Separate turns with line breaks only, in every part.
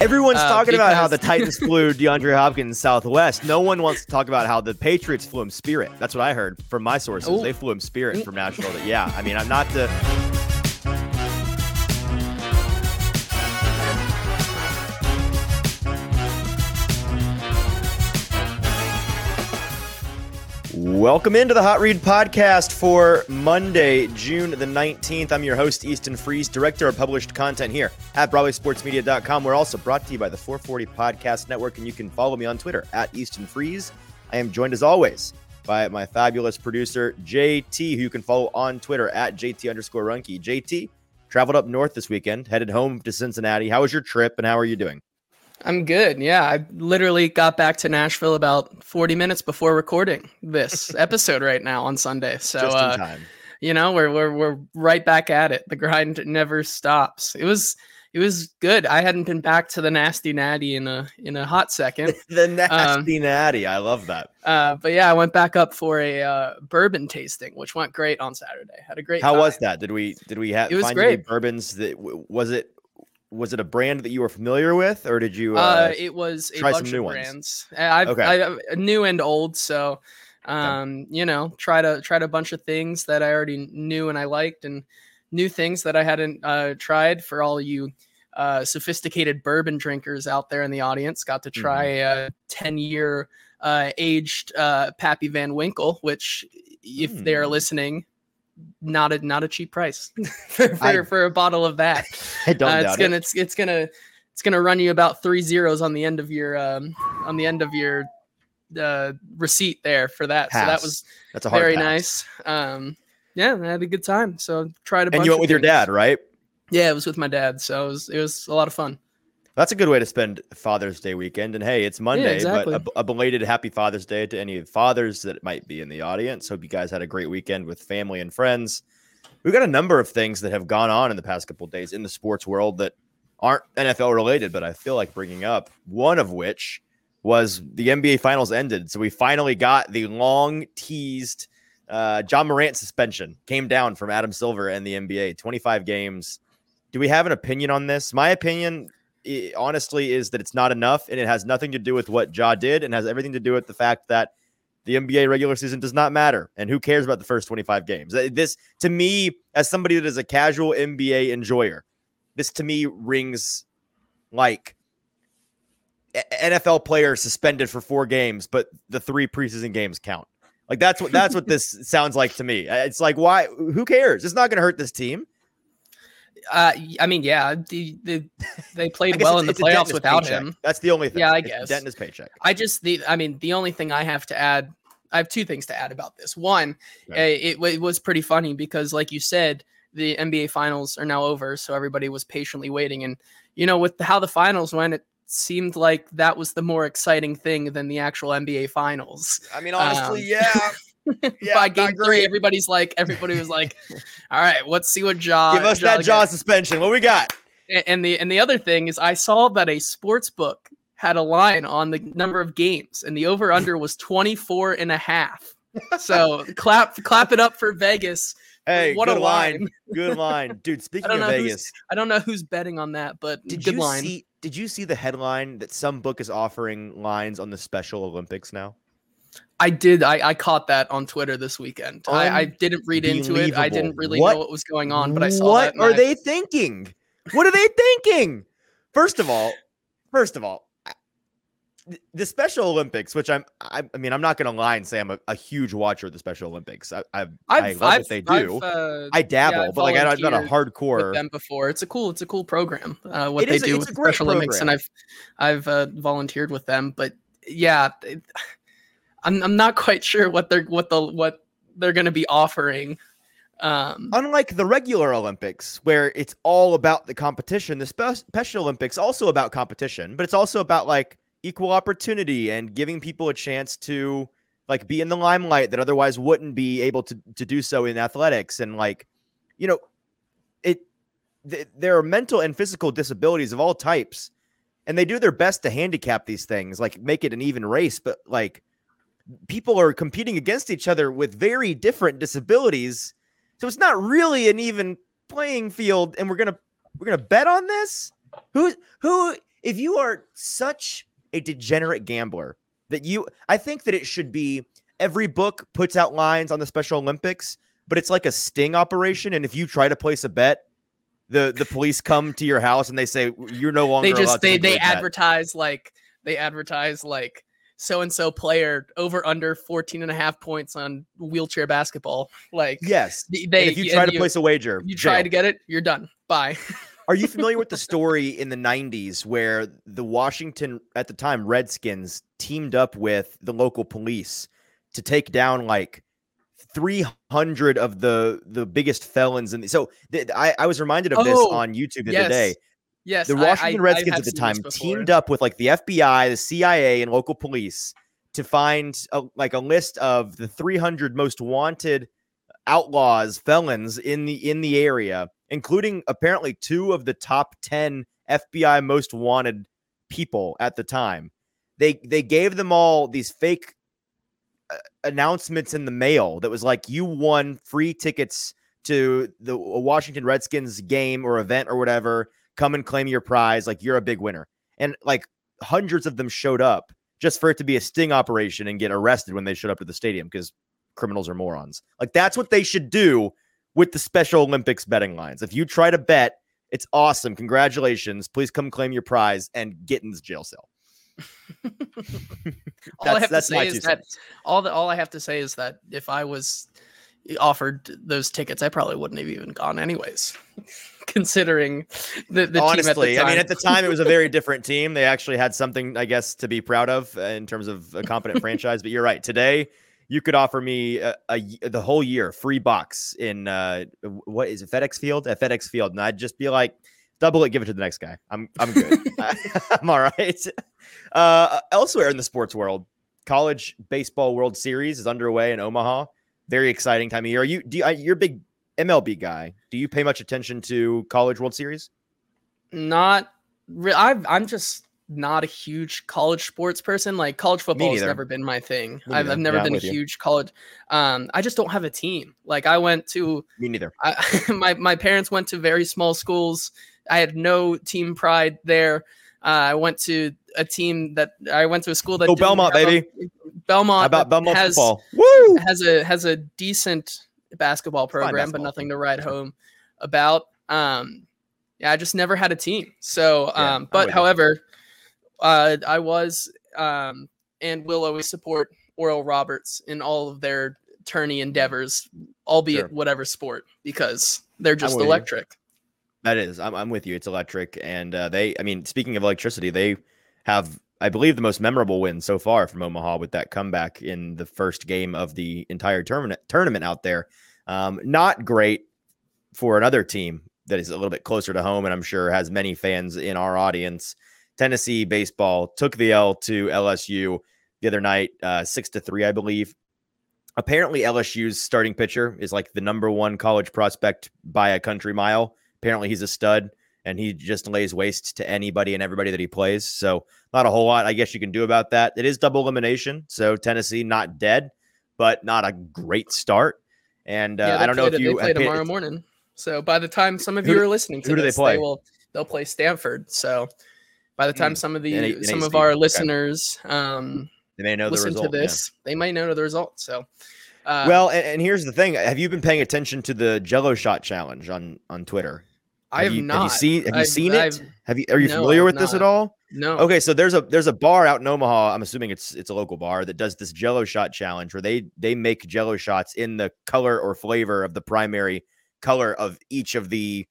Everyone's
Uh,
talking about how the Titans flew DeAndre Hopkins Southwest. No one wants to talk about how the Patriots flew him Spirit. That's what I heard from my sources.
Ooh.
They flew him Spirit from Nashville. Yeah, I mean, I'm not the. Welcome into the Hot Read podcast for Monday, June the 19th. I'm your host, Easton Freeze, director of published content here at BroadwaySportsMedia.com. We're also brought to you by the 440 Podcast Network, and you can follow me on Twitter at Easton Freeze. I am joined as always by my fabulous producer, JT, who you can follow on Twitter at JT underscore Runky. JT traveled up north this weekend, headed home to Cincinnati. How was your trip and how are you doing?
I'm good. Yeah, I literally got back to Nashville about 40 minutes before recording this episode right now on Sunday. So,
Just in
uh,
time.
you know, we're, we're we're right back at it. The grind never stops. It was it was good. I hadn't been back to the nasty natty in a in a hot second.
the nasty natty. I love that.
Uh, but yeah, I went back up for a uh, bourbon tasting, which went great on Saturday. Had a great.
How was that? Did we did we have
It was
find any
great.
bourbons that was it was it a brand that you were familiar with or did you uh,
Uh, it was a
try some new
of
ones?
brands. Uh, I've,
Okay.
I, uh, new and old. So, um, you know, tried a tried a bunch of things that I already knew and I liked, and new things that I hadn't uh, tried. For all you uh, sophisticated bourbon drinkers out there in the audience, got to try a ten year uh, aged uh, Pappy Van Winkle, which, if they are
Hmm.
listening. Not a not a cheap price for for,
I-
for a bottle of that.
I don't
uh, it's gonna
it.
it's, it's gonna it's gonna run you about three zeros on the end of your um on the end of your uh receipt there for that. So that was
That's a hard
very
pass.
nice. Um yeah i had a good time. So tried a
And you went with your dad, right?
yeah it was with my dad. So it was it was a lot of fun
That's a good way to spend Father's Day weekend. And hey, it's Monday,
exactly.
but a, a belated happy Father's Day to any fathers that might be in the audience. Hope you guys had a great weekend with family and friends. We've got a number of things that have gone on in the past couple of days in the sports world that aren't NFL related, but I feel like bringing up. One of which was the NBA Finals ended, so we finally got the long teased uh, Ja Morant suspension came down from Adam Silver and the NBA. Twenty five games. Do we have an opinion on this? My opinion, i- honestly, is that it's not enough, and it has nothing to do with what Ja did, and has everything to do with the fact that the NBA regular season does not matter, and who cares about the first twenty five games? This, to me, as somebody that is a casual NBA enjoyer, this to me rings like NFL player suspended for four games, but the three preseason games count. Like that's what that's what this sounds like to me. It's like why? Who cares? It's not going to hurt this team.
Uh i mean yeah the, the, they played well in the
it's a dent
playoffs without
paycheck.
him
That's the only thing.
Yeah, I
It's
guess.
dent in his paycheck.
I just the I mean the only thing I have to add I have two things to add about this. One,
Right.
uh, it, it was pretty funny because like you said the NBA finals are now over so everybody was patiently waiting and you know with how the finals went it seemed like that was the more exciting thing than the actual NBA finals.
I mean,
honestly,
yeah.
By game 3 everybody's like everybody was like all right, let's see what Ja
Give us
Ja
that jaw suspension. What we got?
and the and the other thing is I saw that a sports book had a line on the number of games and the over under was 24 and a half. So clap clap it up for Vegas.
Hey,
what
good
a
line.
line.
Good line, dude. Speaking of Vegas,
I don't know who's betting on that, but
did
good
you
line.
see? Did you see the headline that some book is offering lines on the Special Olympics now?
I did. I, I caught that on Twitter this weekend. I, I didn't read into it. I didn't really
What-
know what was going on, but I saw
what
that.
are
I-
they thinking? What are they thinking? First of all, first of all, the Special Olympics, which I'm, I, I mean, I'm not going to lie and say I'm a, a huge watcher of the Special Olympics. I, I, I love
I've,
what they do.
Uh,
I dabble,
I've
but like I'm not a hardcore.
with them before. It's a cool. It's a cool program. Uh, what
It
they
is
do with
great
Special Olympics, and. I've I've uh, volunteered with them. But yeah, it- I'm I'm not quite sure what they're what the what they're going to be offering. Um,
Unlike the regular Olympics, where it's all about the competition, the spe- Special Olympics also about competition, but it's also about like equal opportunity and giving people a chance to like be in the limelight that otherwise wouldn't be able to to do so in athletics and like you know it th- there are mental and physical disabilities of all types and they do their best to handicap these things like make it an even race but like people are competing against each other with very different disabilities so it's not really an even playing field and we're gonna we're gonna bet on this who who if you are such a degenerate gambler that you, I think that it should be every book puts out lines on the Special Olympics, but it's like a sting operation. And if you try to place a bet, the the police come to your house and they say you're no longer.
They just they they
bet."
advertise like they advertise like so and so player over under 14 and a half points on wheelchair basketball. Like
Yes.
they,
And if you try to
you,
place a wager,
you try
jail.
to get it, you're done. Bye.
Are you familiar with the story in the 90s where the Washington, at the time, Redskins teamed up with the local police to take down like 300 of the the biggest felons? And so th- I, I was reminded of this
Oh,
on YouTube the
yes.
other day.
Yes,
The
I- I-
Washington
I
Redskins at the time teamed up with like the FBI, the CIA, and local police to find a, like a list of the 300 most wanted outlaws, felons in the in the area, including apparently two of the top 10 FBI most wanted people at the time. They they gave them all these fake uh, announcements in the mail that was like you won free tickets to the Washington Redskins game or event or whatever. Come and claim your prize like you're a big winner. And like hundreds of them showed up just for it to be a sting operation and get arrested when they showed up to the stadium because criminals are morons. Like that's what they should do with the Special Olympics betting lines. If you try to bet, it's awesome. Congratulations. Please come claim your prize and get in this jail cell.
all I
That's-
have to say is that
cents.
all the all I have to say is that if I was offered those tickets, I probably wouldn't have even gone anyways. Considering the, the
Honestly,
team at the time.
I mean, at the time, it was a very different team. They actually had something, I guess, to be proud of in terms of a competent franchise. But you're right. Today, you could offer me a the whole year free box in uh, what is it, FedEx Field? At FedEx Field, and I'd just be like, double it, give it to the next guy. I'm I'm good. I'm all right. Uh, elsewhere in the sports world, college baseball World Series is underway in Omaha. Very exciting time of year. Are you do you, you're a big MLB guy? Do you pay much attention to college World Series?
not re- I've, I'm just not a huge college sports person. Like college football has never been my thing. I've. I've never
Yeah,
been a
with you.
huge college. Um, I just don't have a team. Like I went to
Me neither.
I, my my parents went to very small schools. I had no team pride there. Uh, I went to a team that I went to a school that didn't
Belmont,
have a-
baby.
Belmont
How about Belmont
has,
football? Woo!
has a has a decent basketball program, but
basketball.
nothing to write home about. Um, yeah, I just never had a team. So, um,
with
but however, uh, I was um, and will always support Oral Roberts in all of their tourney endeavors, albeit
Sure.
whatever sport, because they're just
with you.
electric.
That is, I'm, I'm with you. It's electric, and uh, they, I mean, speaking of electricity, they have, I believe, the most memorable win so far from Omaha with that comeback in the first game of the entire tournament tournament out there. Um, not great for another team that is a little bit closer to home, and I'm sure has many fans in our audience. Tennessee baseball took the L to LSU the other night, uh, six to three, I believe. Apparently, LSU's starting pitcher is like the number one college prospect by a country mile. Apparently, he's a stud and he just lays waste to anybody and everybody that he plays. So, not a whole lot, I guess, you can do about that. It is double elimination. So, Tennessee not dead, but not a great start. And uh,
Yeah,
I don't know if you
play
have paid-
tomorrow morning. So by the time some of
Who
you are listening to
who do they
this,
play?
will they'll play Stanford. So by the time
Hmm.
some of the some of our
okay.
listeners um,
they may know the
listen
result.
to
yeah.
this, they might know the result. So uh,
well, and, and here's the thing: Have you been paying attention to the Jello shot challenge on on Twitter?
I have
you,
not.
Have you seen? Have you
I've-
seen it?
I've-
Have you? Are you
no,
familiar with this at all?
no.
Okay, so there's a there's a bar out in Omaha. I'm assuming it's it's a local bar that does this Jello shot challenge where they they make Jello shots in the color or flavor of the primary color of each of the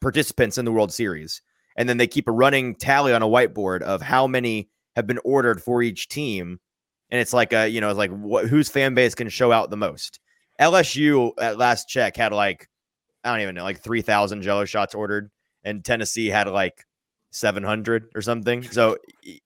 participants in the World Series, and then they keep a running tally on a whiteboard of how many have been ordered for each team, and it's like a you know it's like what whose fan base can show out the most. LSU at last check had like I don't even know like three thousand Jello shots ordered, and Tennessee had like 700 or something. So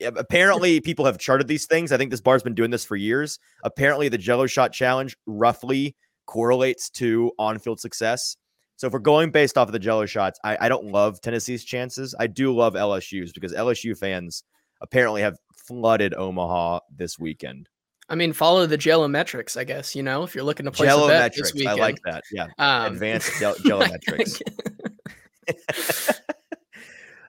apparently people have charted these things. I think this bar's been doing this for years. Apparently the Jello shot challenge roughly correlates to on-field success. So if we're going based off of the Jello shots, I, I don't love Tennessee's chances. I do love LSU's because LSU fans apparently have flooded Omaha this weekend.
I mean, follow the Jello metrics, I guess. You know, if you're looking to place
Jello
a bet this
metrics. I like that. Yeah.
um,
Advanced Jell- Jello metrics.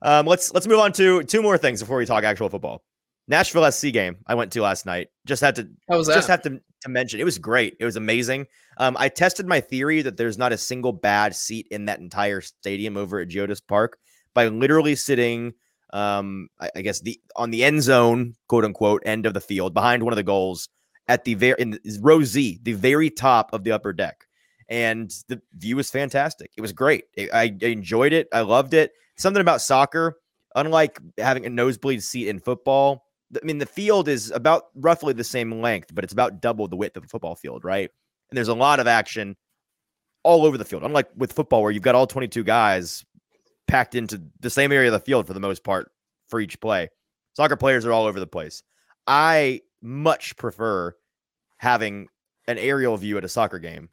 Um, let's let's move on to two more things before we talk actual football. Nashville SC game I went to last night. Just had to
How was that?
just have to, to mention it was great. It was amazing. Um, I tested my theory that there's not a single bad seat in that entire stadium over at Geodis Park by literally sitting um I, I guess the on the end zone, quote unquote, end of the field behind one of the goals at the very in row Z, the very top of the upper deck. And the view was fantastic. It was great. I, I enjoyed it. I loved it. Something about soccer, unlike having a nosebleed seat in football, I mean, the field is about roughly the same length, but it's about double the width of a football field, right? And there's a lot of action all over the field. Unlike with football, where you've got all 22 guys packed into the same area of the field for the most part for each play. Soccer players are all over the place. I much prefer having an aerial view at a soccer game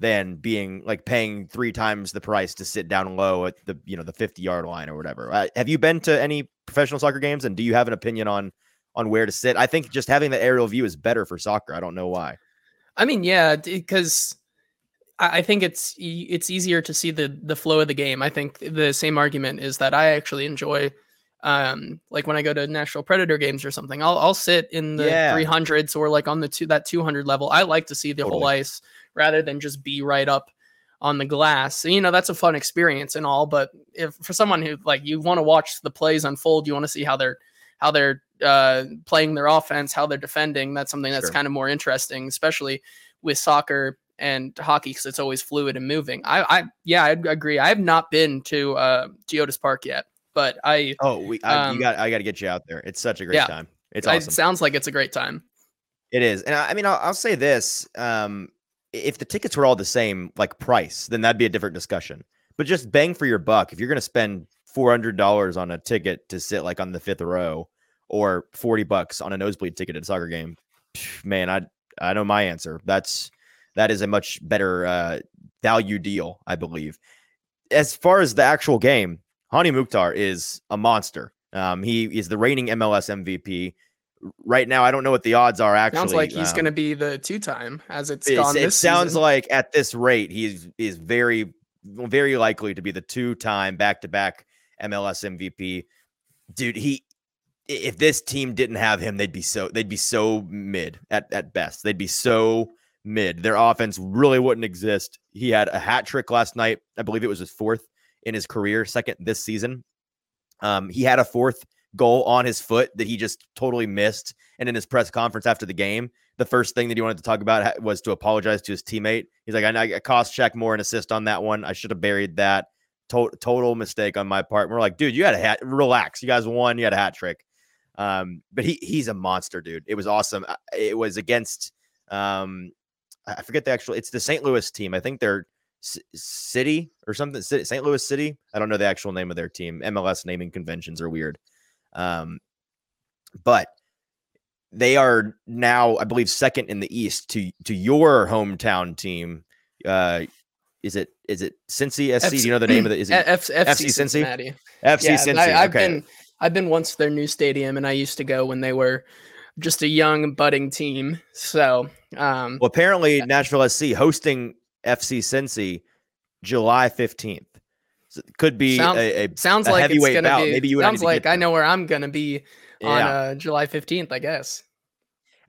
than being like paying three times the price to sit down low at the you know the 50 yard line or whatever. Uh, have you been to any professional soccer games and do you have an opinion on on where to sit? I think just having the aerial view is better for soccer. I don't know why.
I mean, yeah, because I think it's it's easier to see the the flow of the game. I think the same argument is that I actually enjoy, um, like when I go to Nashville Predator games or something, I'll I'll sit in the
Yeah.
300s or like on the two that 200 level. I like to see the whole ice rather than just be right up on the glass. So, you know, that's a fun experience and all. But if for someone who like you want to watch the plays unfold, you want to see how they're how they're uh, playing their offense, how they're defending. That's something that's
Sure.
kind of more interesting, especially with soccer and hockey because it's always fluid and moving. I, I, yeah, I agree. I have not been to uh, Geodis Park yet, but I,
Oh, we I,
Um,
you got I got to get you out there. It's such a great
yeah.
time. It's awesome.
it sounds like it's a great time.
It is, and I, I mean, I'll, I'll say this: um, if the tickets were all the same, like price, then that'd be a different discussion. But just bang for your buck. If you're going to spend four hundred dollars on a ticket to sit like on the fifth row, or forty bucks on a nosebleed ticket at a soccer game, man, I I know my answer. That's that is a much better uh, value deal, I believe. As far as the actual game, Hani Mukhtar is a monster. Um, he is the reigning MLS MVP right now. I don't know what the odds are. Actually,
sounds like he's
um,
going to be the two time as it's
it's-
gone
it sounds
season.
like at this rate, he's is very very likely to be the two time back to back MLS MVP. Dude, he if this team didn't have him, they'd be so they'd be so mid at, at best. They'd be so mid. Their offense really wouldn't exist. He had a hat trick last night. I believe it was his fourth in his career, second this season. Um, he had a fourth goal on his foot that he just totally missed. And in his press conference after the game, the first thing that he wanted to talk about was to apologize to his teammate. He's like, I, I cost Shaq Moore an assist on that one. I should have buried that. To- total mistake on my part. And we're like, dude, you had a hat. Relax. You guys won. You had a hat trick. Um, but he he's a monster, dude. It was awesome. It was against um, I forget the actual. It's the St. Louis team. I think they're C- City or something. Ci- St. Louis City. I don't know the actual name of their team. MLS naming conventions are weird. Um, but they are now, I believe, second in the East to to your hometown team. Uh, is it is it Cincy SC? Do you know the name of it? Is it
F- FC,
FC Cincy?
Cincinnati?
FC
yeah,
Cincy?
I, I've
okay.
been I've been once their new stadium, and I used to go when they were just a young budding team. So, um,
Well, apparently Nashville SC hosting FC Cincy July fifteenth. So it could be
Sounds-
a, a
sounds
a
like it's
heavyweight
gonna
bout.
be.
Maybe you
sounds
to
like I know where I'm gonna be on
yeah.
uh, July 15th. I guess.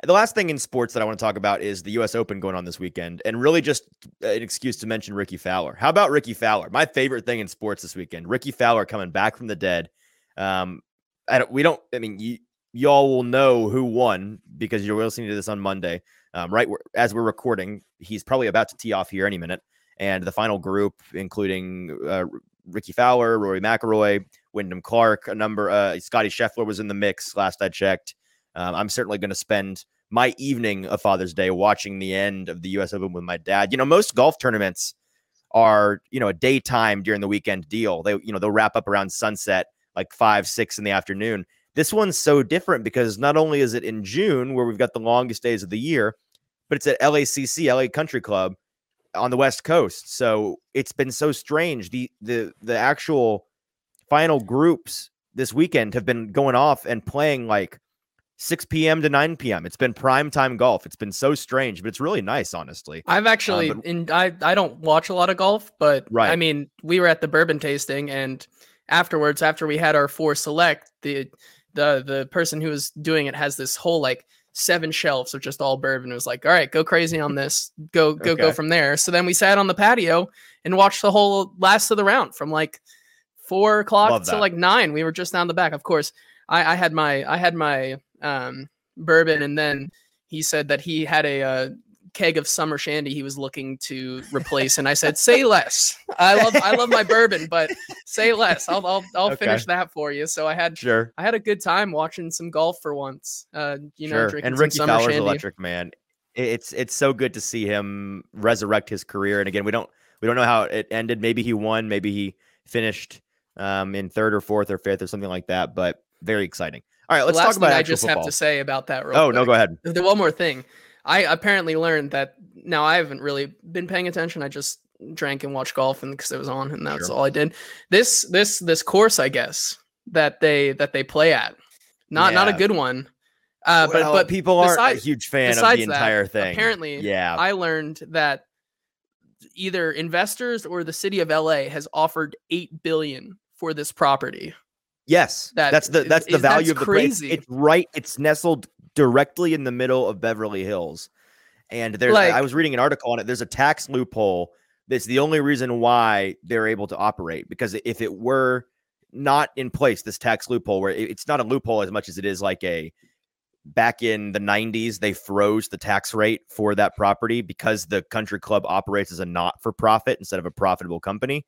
The last thing in sports that I want to talk about is the U.S. Open going on this weekend, and really just an excuse to mention Rickie Fowler. How about Rickie Fowler? My favorite thing in sports this weekend: Rickie Fowler coming back from the dead. Um, I don't, we don't. I mean, you, y'all will know who won because you're listening to this on Monday, um, right? As we're recording, he's probably about to tee off here any minute, and the final group, including uh, Rickie Fowler, Rory McIlroy, Wyndham Clark, a number. Uh, Scottie Scheffler was in the mix last I checked. Um, I'm certainly going to spend my evening of Father's Day watching the end of the U.S. Open with my dad. You know, most golf tournaments are you know a daytime during the weekend deal. They you know they'll wrap up around sunset, like five six in the afternoon. This one's so different because not only is it in June where we've got the longest days of the year, but it's at LACC, LA Country Club on the West Coast. So it's been so strange. The the the actual final groups this weekend have been going off and playing like 6 p.m. to 9 p.m. It's been prime time golf. It's been so strange, but it's really nice, honestly.
I've actually, um,
but-
in I I don't watch a lot of golf, but
right.
I mean, we were at the bourbon tasting, and afterwards, after we had our four select, the the the person who was doing it has this whole like seven shelves of just all bourbon. It was like, all right, go crazy on this. Go go
Okay.
go from there. So then we sat on the patio and watched the whole last of the round from like four o'clock to like nine. We were just down the back. Of course, I, I had my I had my um bourbon and then he said that he had a uh, keg of summer shandy he was looking to replace and I said say less. I love I love my bourbon but say less. I'll I'll, I'll
Okay.
finish that for you. So I had
Sure.
I had a good time watching some golf for once. Uh you know
sure.
drinking
And Rickie
summer
Fowler's
shandy.
electric, man. It's it's so good to see him resurrect his career. And again, we don't we don't know how it ended. Maybe he won. Maybe he finished um, in third or fourth or fifth or something like that. But very exciting. All right, let's talk about
I just have to say about that
Oh
quick.
no, go ahead.
The one more thing. I apparently learned that now I haven't really been paying attention. I just drank and watched golf and because it was on and that's
Sure.
all I did. This this this course, I guess, that they that they play at. Not not a good one. Uh
Well,
but but
people aren't a huge fan of the
besides that,
entire thing.
apparently
yeah.
I learned that either investors or the city of LA has offered 8 billion for this property.
Yes,
That
that's the that's the
is- that's
value of the place.
crazy.
It's right. It's nestled directly in the middle of Beverly Hills, and there's. I was reading an article on it. There's a tax loophole. That's the only reason why they're able to operate. Because if it were not in place, this tax loophole, where it's not a loophole as much as it is like a. Back in the 90s, they froze the tax rate for that property because the country club operates as a not for profit instead of a profitable company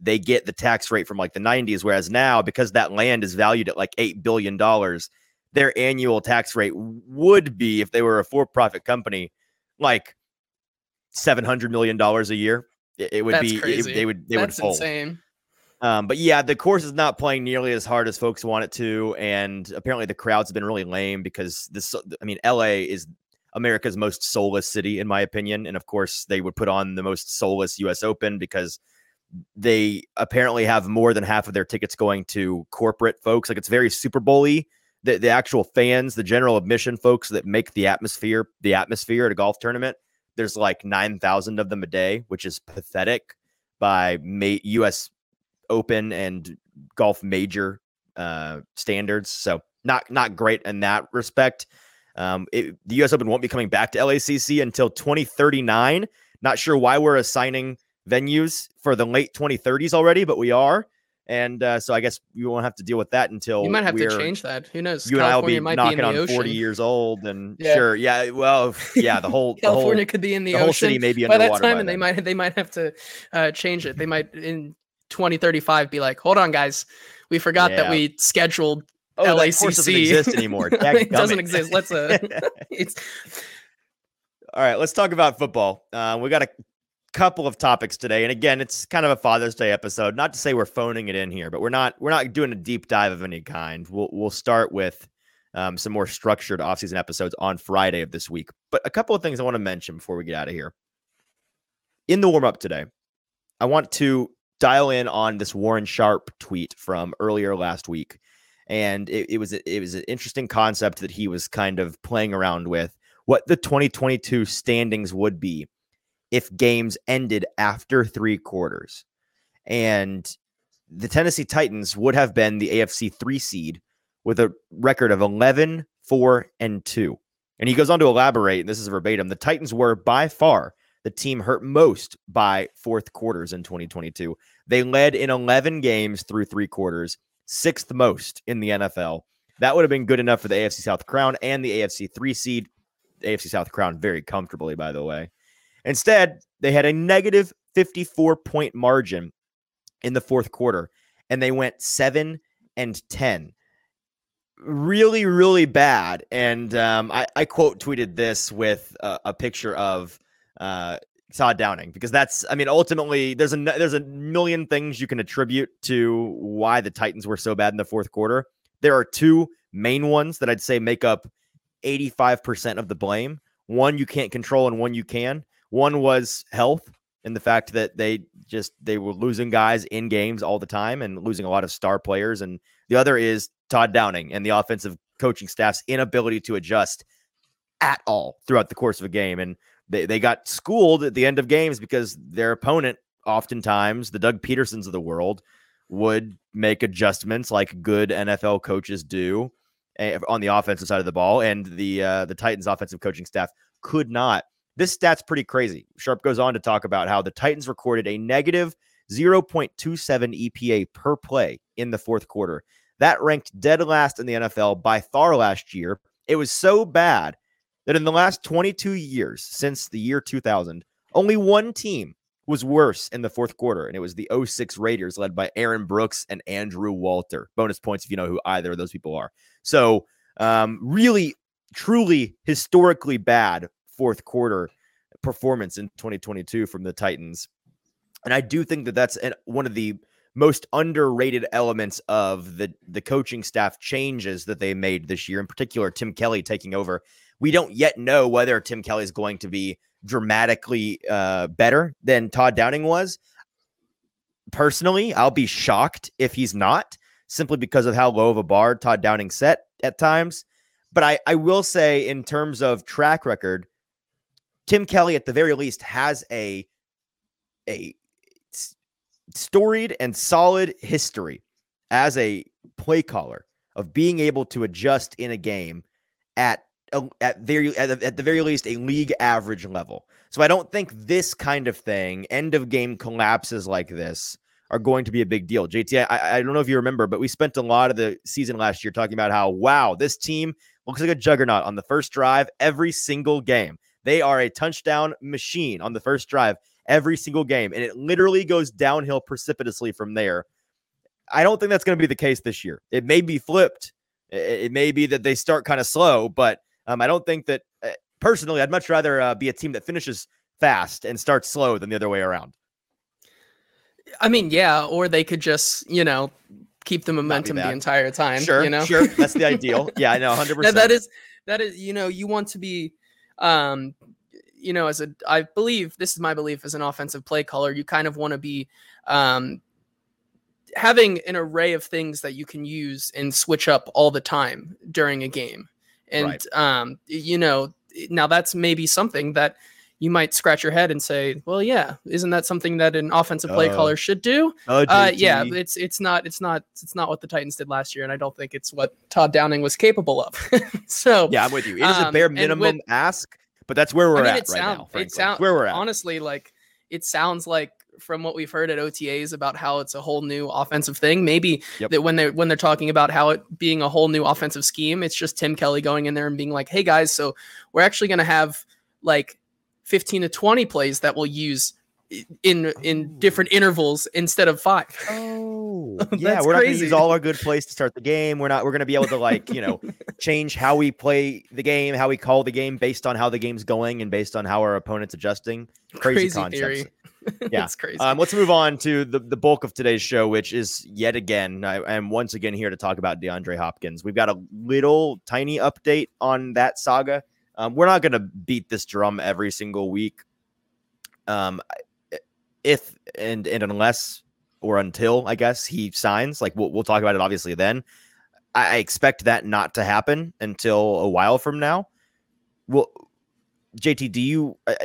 they get the tax rate from like the 90s whereas now because that land is valued at like 8 billion dollars their annual tax rate would be if they were a for-profit company like 700 million dollars a year it, it would
That's
be it- they would they
That's
would fold
insane.
um, but yeah, the course is not playing nearly as hard as folks want it to, and apparently the crowds have been really lame because this. I mean, LA is America's most soulless city, in my opinion, and of course they would put on the most soulless U.S. Open because they apparently have more than half of their tickets going to corporate folks. Like it's very Super Bowl-y. The, the actual fans, the general admission folks that make the atmosphere, the atmosphere at a golf tournament, there's like nine thousand of them a day, which is pathetic by U.S. Open and golf major uh, standards. So not not great in that respect. Um, it, the U.S. Open won't be coming back to LACC until 2039. Not sure why we're assigning venues for the late 2030s already, but we are. And uh, so I guess we won't have to deal with that until
You might have to change that. Who knows?
You and I will be
California might
knocking
be in
on
the
40 years old, and
Yeah.
sure, yeah, well, yeah, the whole the whole
California could be in the,
the whole city may be
by that time,
by
and they might they might have to uh, change it. They might in 2035 be like, "Hold on, guys, we forgot that we scheduled
oh, course doesn't
LACC.
exist anymore.
it doesn't exist. Let's uh, it's
All right, let's talk about football. Uh, we got a couple of topics today, and again, it's kind of a Father's Day episode. Not to say we're phoning it in here, but we're not we're not doing a deep dive of any kind. We'll we'll start with um, some more structured offseason episodes on Friday of this week. But a couple of things I want to mention before we get out of here. In the warm up today, I want to dial in on this Warren Sharp tweet from earlier last week, and it, it was it was an interesting concept that he was kind of playing around with what the 2022 standings would be if games ended after three quarters. And the Tennessee Titans would have been the AFC three seed with a record of 11, 4, and 2. And he goes on to elaborate, and this is verbatim the Titans were by far the team hurt most by fourth quarters in 2022. They led in 11 games through three quarters, sixth most in the NFL. That would have been good enough for the AFC South crown and the AFC three seed. AFC South crown very comfortably, by the way. Instead, they had a negative 54 point margin in the fourth quarter, and they went seven and 10. Really, really bad. And um, I, I quote tweeted this with a, a picture of uh, Todd Downing because that's, I mean, ultimately, there's a there's a million things you can attribute to why the Titans were so bad in the fourth quarter. There are two main ones that I'd say make up 85% of the blame. One you can't control, and one you can. One was health and the fact that they just they were losing guys in games all the time and losing a lot of star players. And the other is Todd Downing and the offensive coaching staff's inability to adjust at all throughout the course of a game. And they, they got schooled at the end of games because their opponent, oftentimes, the Doug Pedersons of the world, would make adjustments like good NFL coaches do eh, on the offensive side of the ball, and the uh, the Titans offensive coaching staff could not. This stat's pretty crazy. Sharp goes on to talk about how the Titans recorded a negative 0.27 EPA per play in the fourth quarter. That ranked dead last in the NFL by far last year. It was so bad that in the last 22 years since the year 2000, only one team was worse in the fourth quarter, and it was the 06 Raiders led by Aaron Brooks and Andrew Walter. Bonus points if you know who either of those people are. So, um, really, truly historically bad fourth quarter performance in 2022 from the Titans. And I do think that that's an, one of the most underrated elements of the the coaching staff changes that they made this year, in particular Tim Kelly taking over. We don't yet know whether Tim Kelly is going to be dramatically uh, better than Todd Downing was. Personally, I'll be shocked if he's not, simply because of how low of a bar Todd Downing set at times. But I, I will say, in terms of track record, Tim Kelly, at the very least, has a a storied and solid history as a play caller of being able to adjust in a game at at very at, at the very least a league average level. So I don't think this kind of thing, end of game collapses like this, are going to be a big deal. JT, I, I don't know if you remember, but we spent a lot of the season last year talking about how wow, this team looks like a juggernaut on the first drive every single game. They are a touchdown machine on the first drive every single game, and it literally goes downhill precipitously from there. I don't think that's going to be the case this year. It may be flipped. It may be that they start kind of slow, but um, I don't think that uh, personally, I'd much rather uh, be a team that finishes fast and starts slow than the other way around.
I mean, yeah, or they could just, you know, keep the momentum the entire time.
Sure,
you know,
sure, that's the ideal. Yeah, I know, hundred percent.
That is that is, you know, you want to be, um, you know, as a, I believe this is my belief as an offensive play caller, you kind of want to be, um, having an array of things that you can use and switch up all the time during a game. And right. um, you know, now that's maybe something that you might scratch your head and say, "Well, yeah, isn't that something that an offensive play uh, caller should do?" Uh, uh, yeah, it's it's not it's not it's not what the Titans did last year, and I don't think it's what Todd Downing was capable of. so
yeah, I'm with you. It is um, a bare minimum with, ask, but that's where we're I mean, at right sound, now. Frankly. It sounds where we're at.
Honestly, like it sounds like from what we've heard at OTAs about how it's a whole new offensive thing. Maybe yep. that when they're when they're talking about how it being a whole new offensive scheme, it's just Tim Kelly going in there and being like, "Hey guys, so we're actually going to have like 15 to 20 plays that we'll use in in different intervals instead of five.
Oh, yeah, we're crazy. not going to use all our good plays to start the game. We're not. We're going to be able to like you know change how we play the game, how we call the game based on how the game's going and based on how our opponent's adjusting. Crazy, crazy concepts. Theory. yeah, it's crazy. Um, let's move on to the, the bulk of today's show, which is yet again, I am once again here to talk about DeAndre Hopkins. We've got a little tiny update on that saga. Um, we're not going to beat this drum every single week. Um, if and and unless or until I guess he signs, like we'll we'll talk about it obviously then. I, I expect that not to happen until a while from now. Well, JT, do you? I,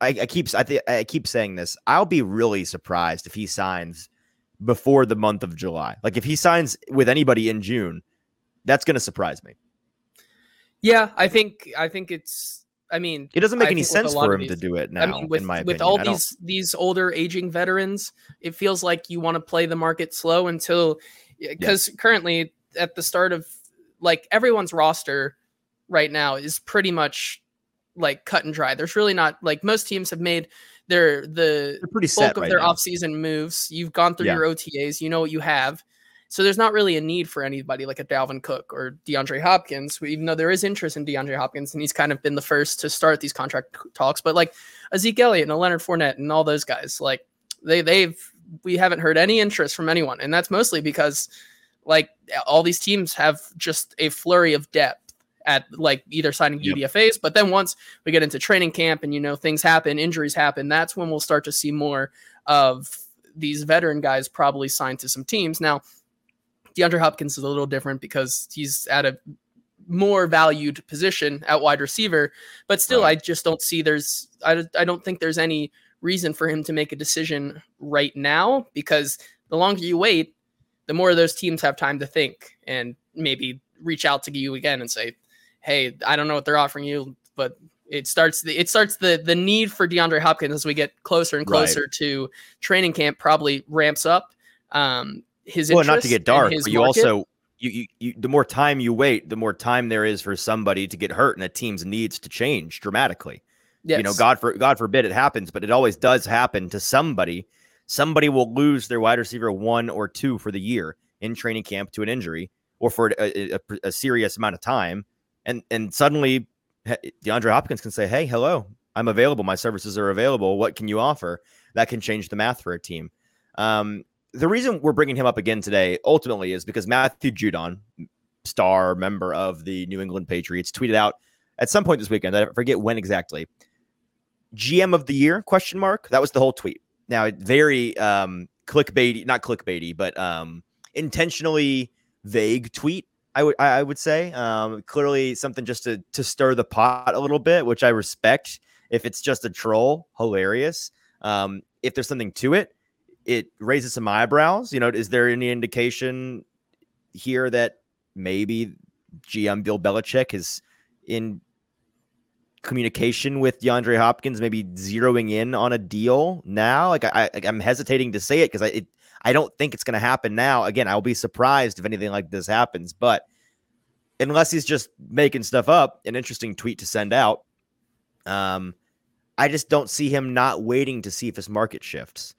I, I keep I, th- I keep saying this. I'll be really surprised if he signs before the month of July. Like if he signs with anybody in June, that's going to surprise me.
Yeah, I think I think it's. I mean,
it doesn't make I any sense for him these, to do it now. I mean,
with,
with
all these these older aging veterans, it feels like you want to play the market slow until because yes. currently at the start of like everyone's roster right now is pretty much like cut and dry. There's really not like most teams have made their the
pretty
bulk of
right
their
now.
offseason moves. You've gone through yeah. your OTAs, you know what you have. So there's not really a need for anybody like a Dalvin Cook or DeAndre Hopkins, even though there is interest in DeAndre Hopkins, and he's kind of been the first to start these contract talks. But like a Zeke Elliott and a Leonard Fournette and all those guys, like they they've we haven't heard any interest from anyone, and that's mostly because like all these teams have just a flurry of depth at like either signing yep. But then once we get into training camp and you know things happen, injuries happen, that's when we'll start to see more of these veteran guys probably signed to some teams. Now, DeAndre Hopkins is a little different because he's at a more valued position at wide receiver, but still, right. I just don't see there's I, I don't think there's any reason for him to make a decision right now because the longer you wait, the more those teams have time to think and maybe reach out to you again and say, "Hey, I don't know what they're offering you, but it starts the it starts the the need for DeAndre Hopkins as we get closer and closer right. to training camp probably ramps up. Um, his
well, not to get dark, but you market. also you, you, you the more time you wait, the more time there is for somebody to get hurt, and a team's needs to change dramatically. Yes. You know, God for God forbid it happens, but it always does happen to somebody. Somebody will lose their wide receiver one or two for the year in training camp to an injury or for a, a, a serious amount of time, and and suddenly DeAndre Hopkins can say, "Hey, hello, I'm available. My services are available. What can you offer?" That can change the math for a team. Um, the reason we're bringing him up again today ultimately is because Matthew Judon, star member of the New England Patriots, tweeted out at some point this weekend. I forget when exactly. GM of the year? Question mark. That was the whole tweet. Now, very um, clickbaity, not clickbaity, but um, intentionally vague tweet. I would I would say um, clearly something just to to stir the pot a little bit, which I respect. If it's just a troll, hilarious. Um, if there's something to it, it raises some eyebrows. You know, is there any indication here that maybe GM Bill Belichick is in communication with DeAndre Hopkins, maybe zeroing in on a deal now? Like I, I am hesitating to say it because I it, I don't think it's going to happen now. Again, I'll be surprised if anything like this happens, but unless he's just making stuff up, an interesting tweet to send out. Um, I just don't see him not waiting to see if his market shifts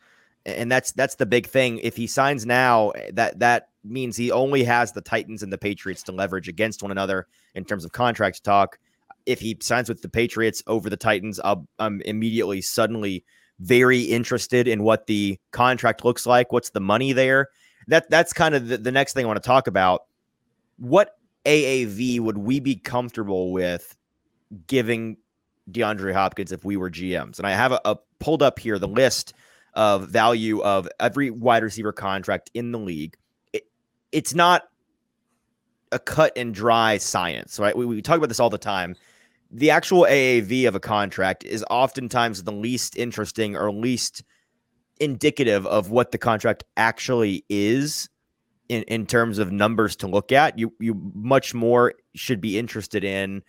and that's that's the big thing. If he signs now, that that means he only has the Titans and the Patriots to leverage against one another in terms of contract talk. If he signs with the Patriots over the Titans, I'll, I'm immediately suddenly very interested in what the contract looks like. What's the money there? That that's kind of the, the next thing I want to talk about. What AAV would we be comfortable with giving DeAndre Hopkins if we were GMs? And I have a, a pulled up here the list of value of every wide receiver contract in the league. It, it's not a cut and dry science, right? We, we talk about this all the time. The actual AAV of a contract is oftentimes the least interesting or least indicative of what the contract actually is in, in terms of numbers to look at. You you much more should be interested in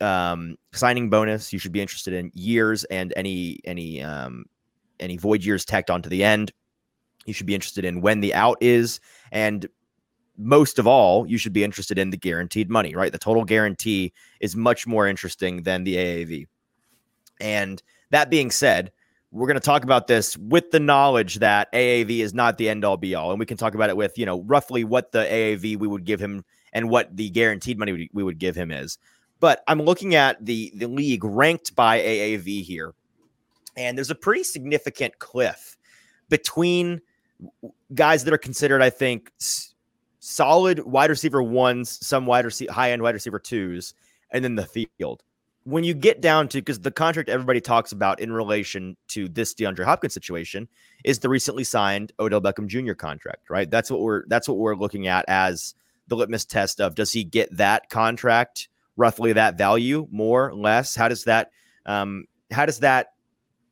um, signing bonus. You should be interested in years and any any um, any void years tacked onto the end. You should be interested in when the out is. And most of all, you should be interested in the guaranteed money, right? The total guarantee is much more interesting than the AAV. And that being said, we're going to talk about this with the knowledge that AAV is not the end all be all. And we can talk about it with, you know, roughly what the AAV we would give him and what the guaranteed money we would give him is. But I'm looking at the the league ranked by AAV here and there's a pretty significant cliff between guys that are considered, I think, solid wide receiver ones, some wide receiver, high end wide receiver twos, and then the field. When you get down to because the contract everybody talks about in relation to this DeAndre Hopkins situation is the recently signed Odell Beckham Jr. contract, right? That's what we're that's what we're looking at as the litmus test of does he get that contract roughly that value more less? How does that um, how does that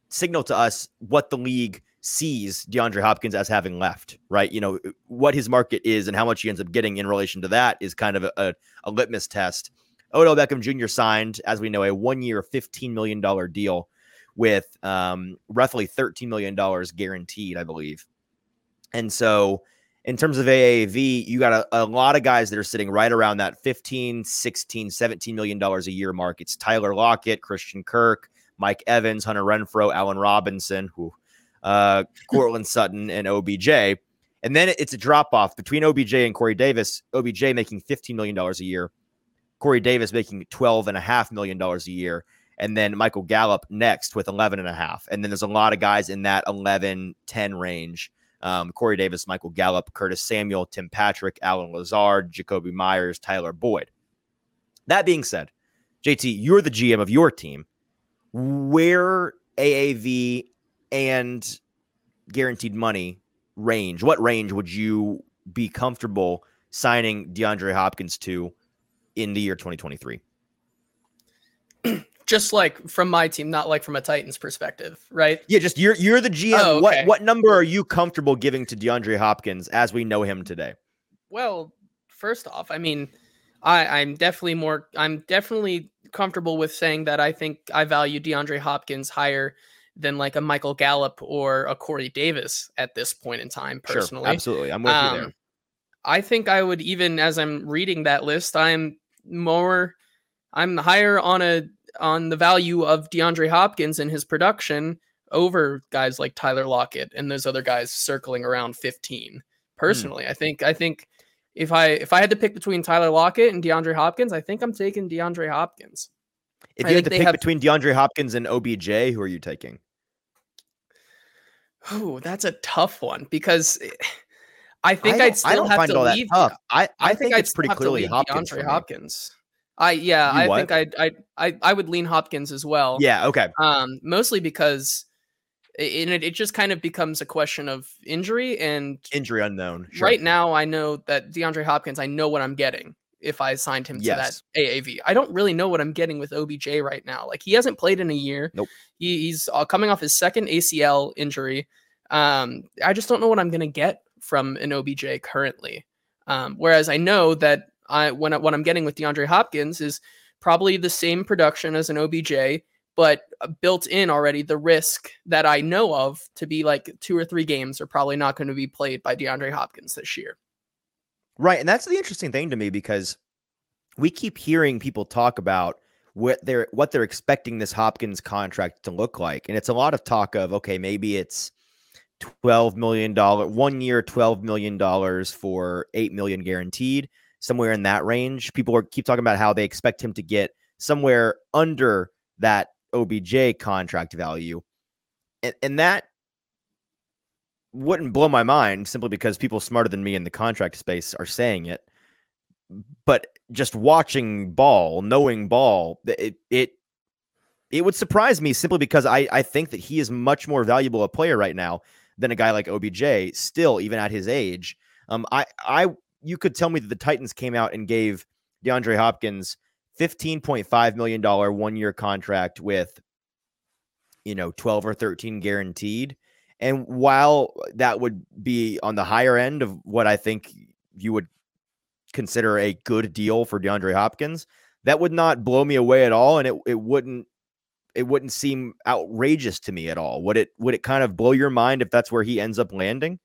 signal to us what the league sees DeAndre Hopkins as having left, right? You know, what his market is and how much he ends up getting in relation to that is kind of a, a, a litmus test. Odell Beckham Jr. signed, as we know, a one year, $15 million deal with um, roughly $13 million guaranteed, I believe. And so, in terms of AAV, you got a, a, lot of guys that are sitting right around that 15, 16, 17 million dollars a year mark. It's Tyler Lockett, Christian Kirk, Mike Evans, Hunter Renfrow, Allen Robinson, who uh, Courtland Sutton, and OBJ. And then it's a drop off between OBJ and Corey Davis. OBJ making $15 million a year, Corey Davis making $12.5 million a year. And then Michael Gallup next with 11 and a half. And then there's a lot of guys in that 11, 10 range. Um, Corey Davis, Michael Gallup, Curtis Samuel, Tim Patrick, Allen Lazard, Jakobi Meyers, Tyler Boyd. That being said, JT, you're the GM of your team where AAV and guaranteed money range, what range would you be comfortable signing DeAndre Hopkins to in the year 2023?
just like from my team, not like from a Titans perspective, right?
Yeah, just you're you're the GM.
Oh, okay.
What what number are you comfortable giving to DeAndre Hopkins as we know him today?
Well, first off, I mean, I, I'm definitely more I'm definitely comfortable with saying that I think I value DeAndre Hopkins higher than like a Michael Gallup or a Corey Davis at this point in time, personally.
Sure, absolutely. I'm with um, you there.
I think I would even as I'm reading that list, I'm more I'm higher on a on the value of DeAndre Hopkins and his production over guys like Tyler Lockett and those other guys circling around 15. Hmm. Personally, mm. I think I think if I if I had to pick between Tyler Lockett and DeAndre Hopkins, I think I'm taking DeAndre Hopkins.
If you had to pick have... between DeAndre Hopkins and OBJ, who are you taking?
Oh, that's a tough one because I think I would still have to leave.
I, I, I think, think it's pretty clearly Hopkins.
DeAndre Hopkins. I yeah, you I what? think I I I would lean Hopkins as well.
Yeah, okay.
Um, mostly because it, it, it just kind of becomes a question of injury and
injury unknown. Sure.
Right now, I know that DeAndre Hopkins. I know what I'm getting if I signed him to that AAV. I don't really know what I'm getting with OBJ right now. Like he hasn't played in a year.
Nope.
He, he's uh, coming off his second ACL injury. Um, I just don't know what I'm gonna get from an OBJ currently. Um, whereas I know that I when what I'm getting with DeAndre Hopkins is probably the same production as an OBJ, but uh, built in already the risk that I know of to be like two or three games are probably not going to be played by DeAndre Hopkins this year.
Right, and that's the interesting thing to me because we keep hearing people talk about what they're what they're expecting this Hopkins contract to look like, and it's a lot of talk of okay, maybe it's twelve million dollar one year, twelve million dollars for eight million guaranteed somewhere in that range. People are keep talking about how they expect him to get somewhere under that OBJ contract value. And, and that wouldn't blow my mind simply because people smarter than me in the contract space are saying it. But just watching ball, knowing ball, it it it would surprise me simply because I I think that he is much more valuable a player right now than a guy like OBJ. Still, even at his age, um, I I you could tell me that the Titans came out and gave DeAndre Hopkins $15.5 million one year contract with, you know, 12 or 13 guaranteed. And while that would be on the higher end of what I think you would consider a good deal for DeAndre Hopkins, that would not blow me away at all. And it, it wouldn't it wouldn't seem outrageous to me at all. Would it would it kind of blow your mind if that's where he ends up landing?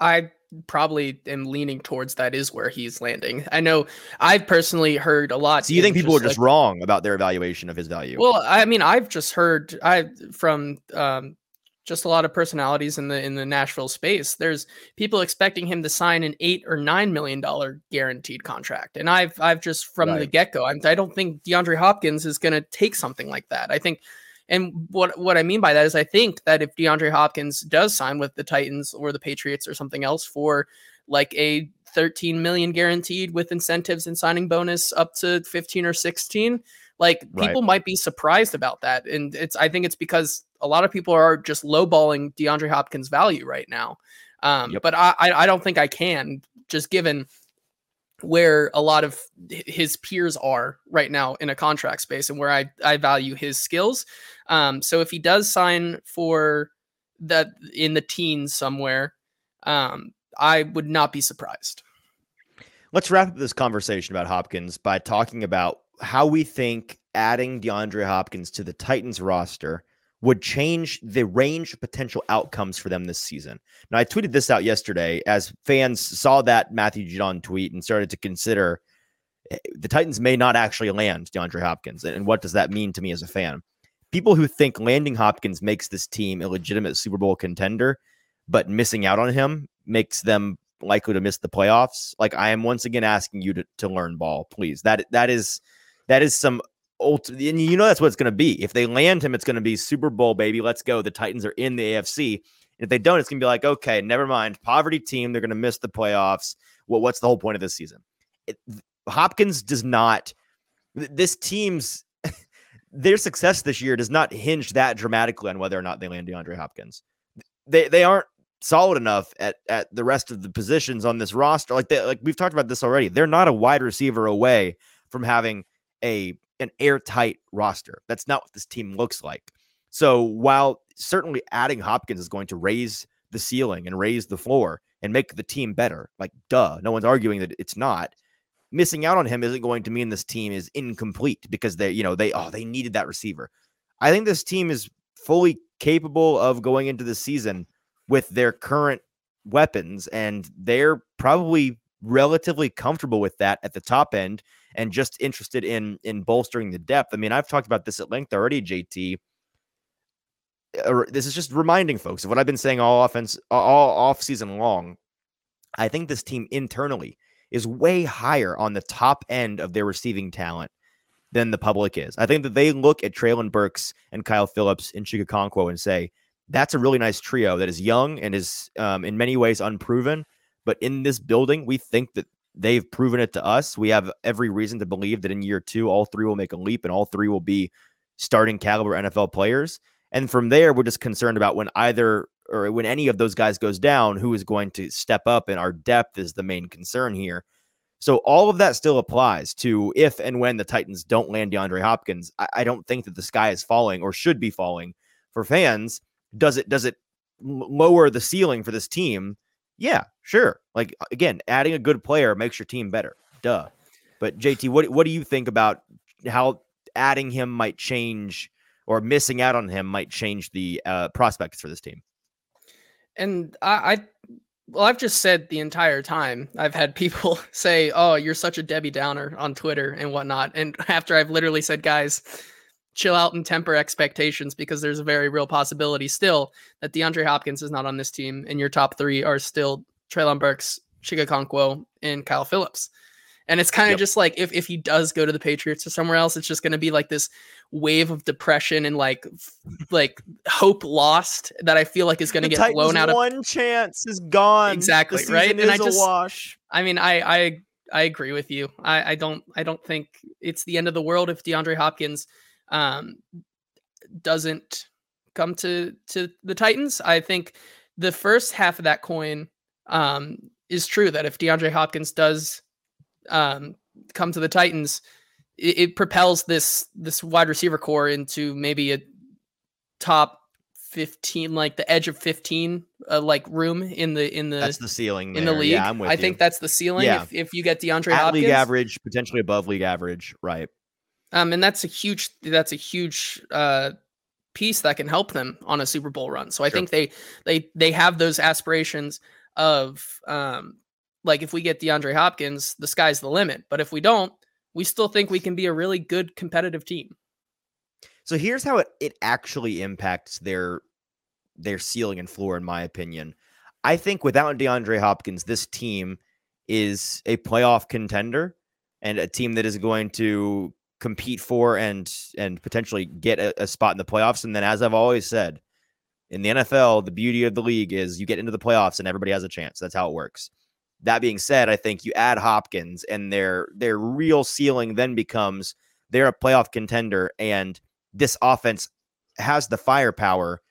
I probably am leaning towards that is where he's landing. I know I've personally heard a lot.
So you think people just are just like, wrong about their evaluation of his value?
Well, I mean, I've just heard I from um, just a lot of personalities in the in the Nashville space. There's people expecting him to sign an eight or nine million dollar guaranteed contract, and I've I've just from right. the get go, I don't think DeAndre Hopkins is going to take something like that. I think and what what I mean by that is I think that if DeAndre Hopkins does sign with the Titans or the Patriots or something else for like a 13 million guaranteed with incentives and signing bonus up to 15 or 16, like people right. might be surprised about that. And it's I think it's because a lot of people are just lowballing DeAndre Hopkins' value right now. Um, yep. But I I don't think I can just given where a lot of his peers are right now in a contract space and where I, I value his skills. Um, so if he does sign for that in the teens somewhere, um, I would not be surprised.
Let's wrap up this conversation about Hopkins by talking about how we think adding DeAndre Hopkins to the Titans roster would change the range of potential outcomes for them this season. Now, I tweeted this out yesterday as fans saw that Matthew Judon tweet and started to consider eh, the Titans may not actually land DeAndre Hopkins. And what does that mean to me as a fan? People who think landing Hopkins makes this team a legitimate Super Bowl contender, but missing out on him makes them likely to miss the playoffs. Like I am once again asking you to, to learn ball, please. That that is that is some and you know that's what it's going to be. If they land him, it's going to be Super Bowl, baby. Let's go. The Titans are in the AFC. And if they don't, it's going to be like, okay, never mind. Poverty team. They're going to miss the playoffs. Well, what's the whole point of this season? It, Hopkins does not. This team's their success this year does not hinge that dramatically on whether or not they land DeAndre Hopkins. They they aren't solid enough at at the rest of the positions on this roster. Like they like we've talked about this already. They're not a wide receiver away from having a an airtight roster. That's not what this team looks like. So while certainly adding Hopkins is going to raise the ceiling and raise the floor and make the team better, like duh, no one's arguing that it's not. Missing out on him isn't going to mean this team is incomplete because they, you know, they oh they needed that receiver. I think this team is fully capable of going into the season with their current weapons, and they're probably relatively comfortable with that at the top end and just interested in in bolstering the depth. I mean, I've talked about this at length already, JT. Uh, this is just reminding folks of what I've been saying all offense all off season long. I think this team internally is way higher on the top end of their receiving talent than the public is. I think that they look at Treylon Burks and Kyle Phillips and Chig Okonkwo and say, that's a really nice trio that is young and is um, in many ways unproven. But in this building, we think that they've proven it to us. We have every reason to believe that in year two, all three will make a leap and all three will be starting caliber NFL players. And from there, we're just concerned about when either or when any of those guys goes down, who is going to step up. And our depth is the main concern here. So all of that still applies to if and when the Titans don't land DeAndre Hopkins. I, I don't think that the sky is falling or should be falling for fans. Does it does it lower the ceiling for this team? Yeah, sure. Like again, adding a good player makes your team better. Duh. But JT, what what do you think about how adding him might change or missing out on him might change the uh, prospects for this team?
And I, I well, I've just said the entire time I've had people say, "Oh, you're such a Debbie Downer" on Twitter and whatnot. And after I've literally said, "Guys, chill out and temper expectations," because there's a very real possibility still that DeAndre Hopkins is not on this team, and your top three are still Treylon Burks, Chig Okonkwo, and Kyle Phillips. And it's kind of yep. just like if, if he does go to the Patriots or somewhere else, it's just going to be like this wave of depression and like like hope lost that I feel like is going to get
Titans
blown out
of one chance is gone.
Exactly right. And I just wash. I mean, I I I agree with you. I I don't I don't think it's the end of the world if DeAndre Hopkins um doesn't come to to the Titans. I think the first half of that coin um is true that if DeAndre Hopkins does um, come to the Titans, it, it propels this this wide receiver corps into maybe a top 15 like the edge of 15 uh, like room in the in the
that's the ceiling
in there. the league
yeah, I'm with
i
you.
think that's the ceiling yeah. if, if you get deandre
At
Hopkins.
league average potentially above league average right
um and that's a huge that's a huge uh piece that can help them on a super bowl run so i sure. think they they they have those aspirations of um like if we get DeAndre Hopkins, the sky's the limit. But if we don't, we still think we can be a really good competitive team.
So here's how it, it actually impacts their their ceiling and floor, in my opinion. I think without DeAndre Hopkins, this team is a playoff contender and a team that is going to compete for and and potentially get a, a spot in the playoffs. And then, as I've always said, in the NFL, the beauty of the league is you get into the playoffs and everybody has a chance. That's how it works. That being said, I think you add Hopkins and their their real ceiling then becomes they're a playoff contender and this offense has the firepower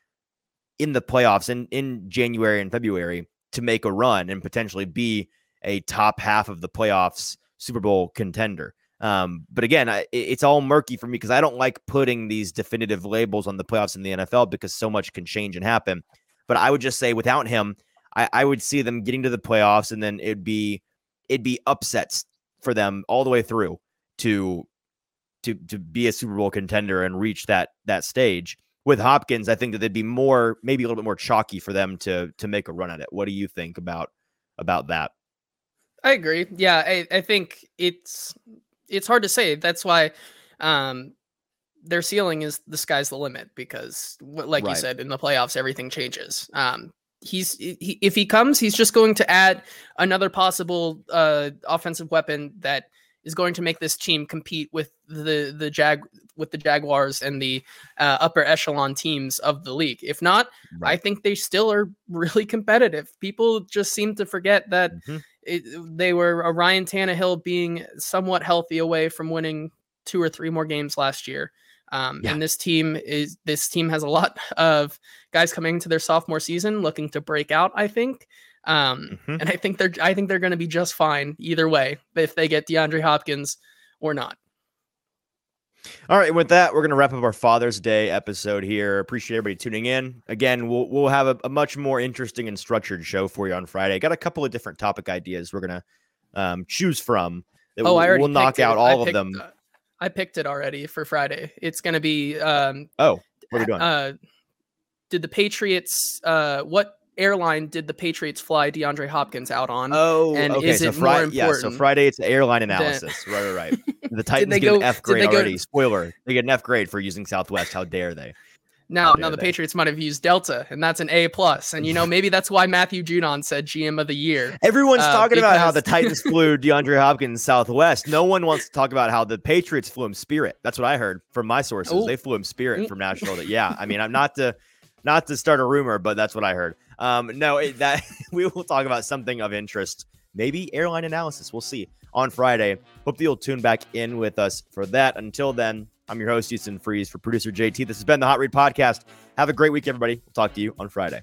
in the playoffs in, in January and February to make a run and potentially be a top half of the playoffs Super Bowl contender. Um, but again, I, it's all murky for me because I don't like putting these definitive labels on the playoffs in the NFL because so much can change and happen. But I would just say without him, I, I would see them getting to the playoffs and then it'd be it'd be upsets for them all the way through to to to be a Super Bowl contender and reach that that stage. With Hopkins, I think that they'd be more maybe a little bit more chalky for them to to make a run at it. What do you think about about that?
I agree. Yeah, I, I think it's it's hard to say. That's why um their ceiling is the sky's the limit because like right. you said in the playoffs everything changes. Um he's he, if he comes, he's just going to add another possible uh, offensive weapon that is going to make this team compete with the the jag with the Jaguars and the uh, upper echelon teams of the league. If not, right. I think they still are really competitive. People just seem to forget that mm-hmm. It, they were a Ryan Tannehill being somewhat healthy away from winning two or three more games last year. Um, yeah. And this team is this team has a lot of guys coming into their sophomore season looking to break out. I think, um, mm-hmm. and I think they're I think they're going to be just fine either way if they get DeAndre Hopkins or not.
All right, with that, we're going to wrap up our Father's Day episode here. Appreciate everybody tuning in. Again, we'll we'll have a, a much more interesting and structured show for you on Friday. Got a couple of different topic ideas we're going to um, choose from.
oh, we'll, I already
we'll knock out
it.
all of them.
Uh, I picked it already for Friday. It's going to be. Um,
oh, what are we doing?
Uh, did the Patriots? Uh, what airline did the Patriots fly DeAndre Hopkins out on?
Oh,
and
okay.
is
so
it
Friday,
more
yeah. So Friday, it's the airline analysis. right, right, right. The Titans get
go-
an F grade
go-
already. Spoiler: they get an F grade for using Southwest. How dare they?
Now, now the
they.
Patriots might have used Delta, and that's an A plus. And you know, maybe that's why Matthew Judon said GM of the year.
Everyone's
Uh,
talking about how the Titans flew DeAndre Hopkins Southwest. No one wants to talk about how the Patriots flew him Spirit. That's what I heard from my sources.
Ooh.
They flew him Spirit
Mm.
from Nashville. That yeah, I mean, I'm not to not to start a rumor, but that's what I heard. Um, no, it, that we will talk about something of interest, maybe airline analysis. We'll see on Friday. Hope that you'll tune back in with us for that. Until then, I'm your host Easton Freeze for producer JT. This has been the Hot Read Podcast. Have a great week, everybody. We'll talk to you on Friday.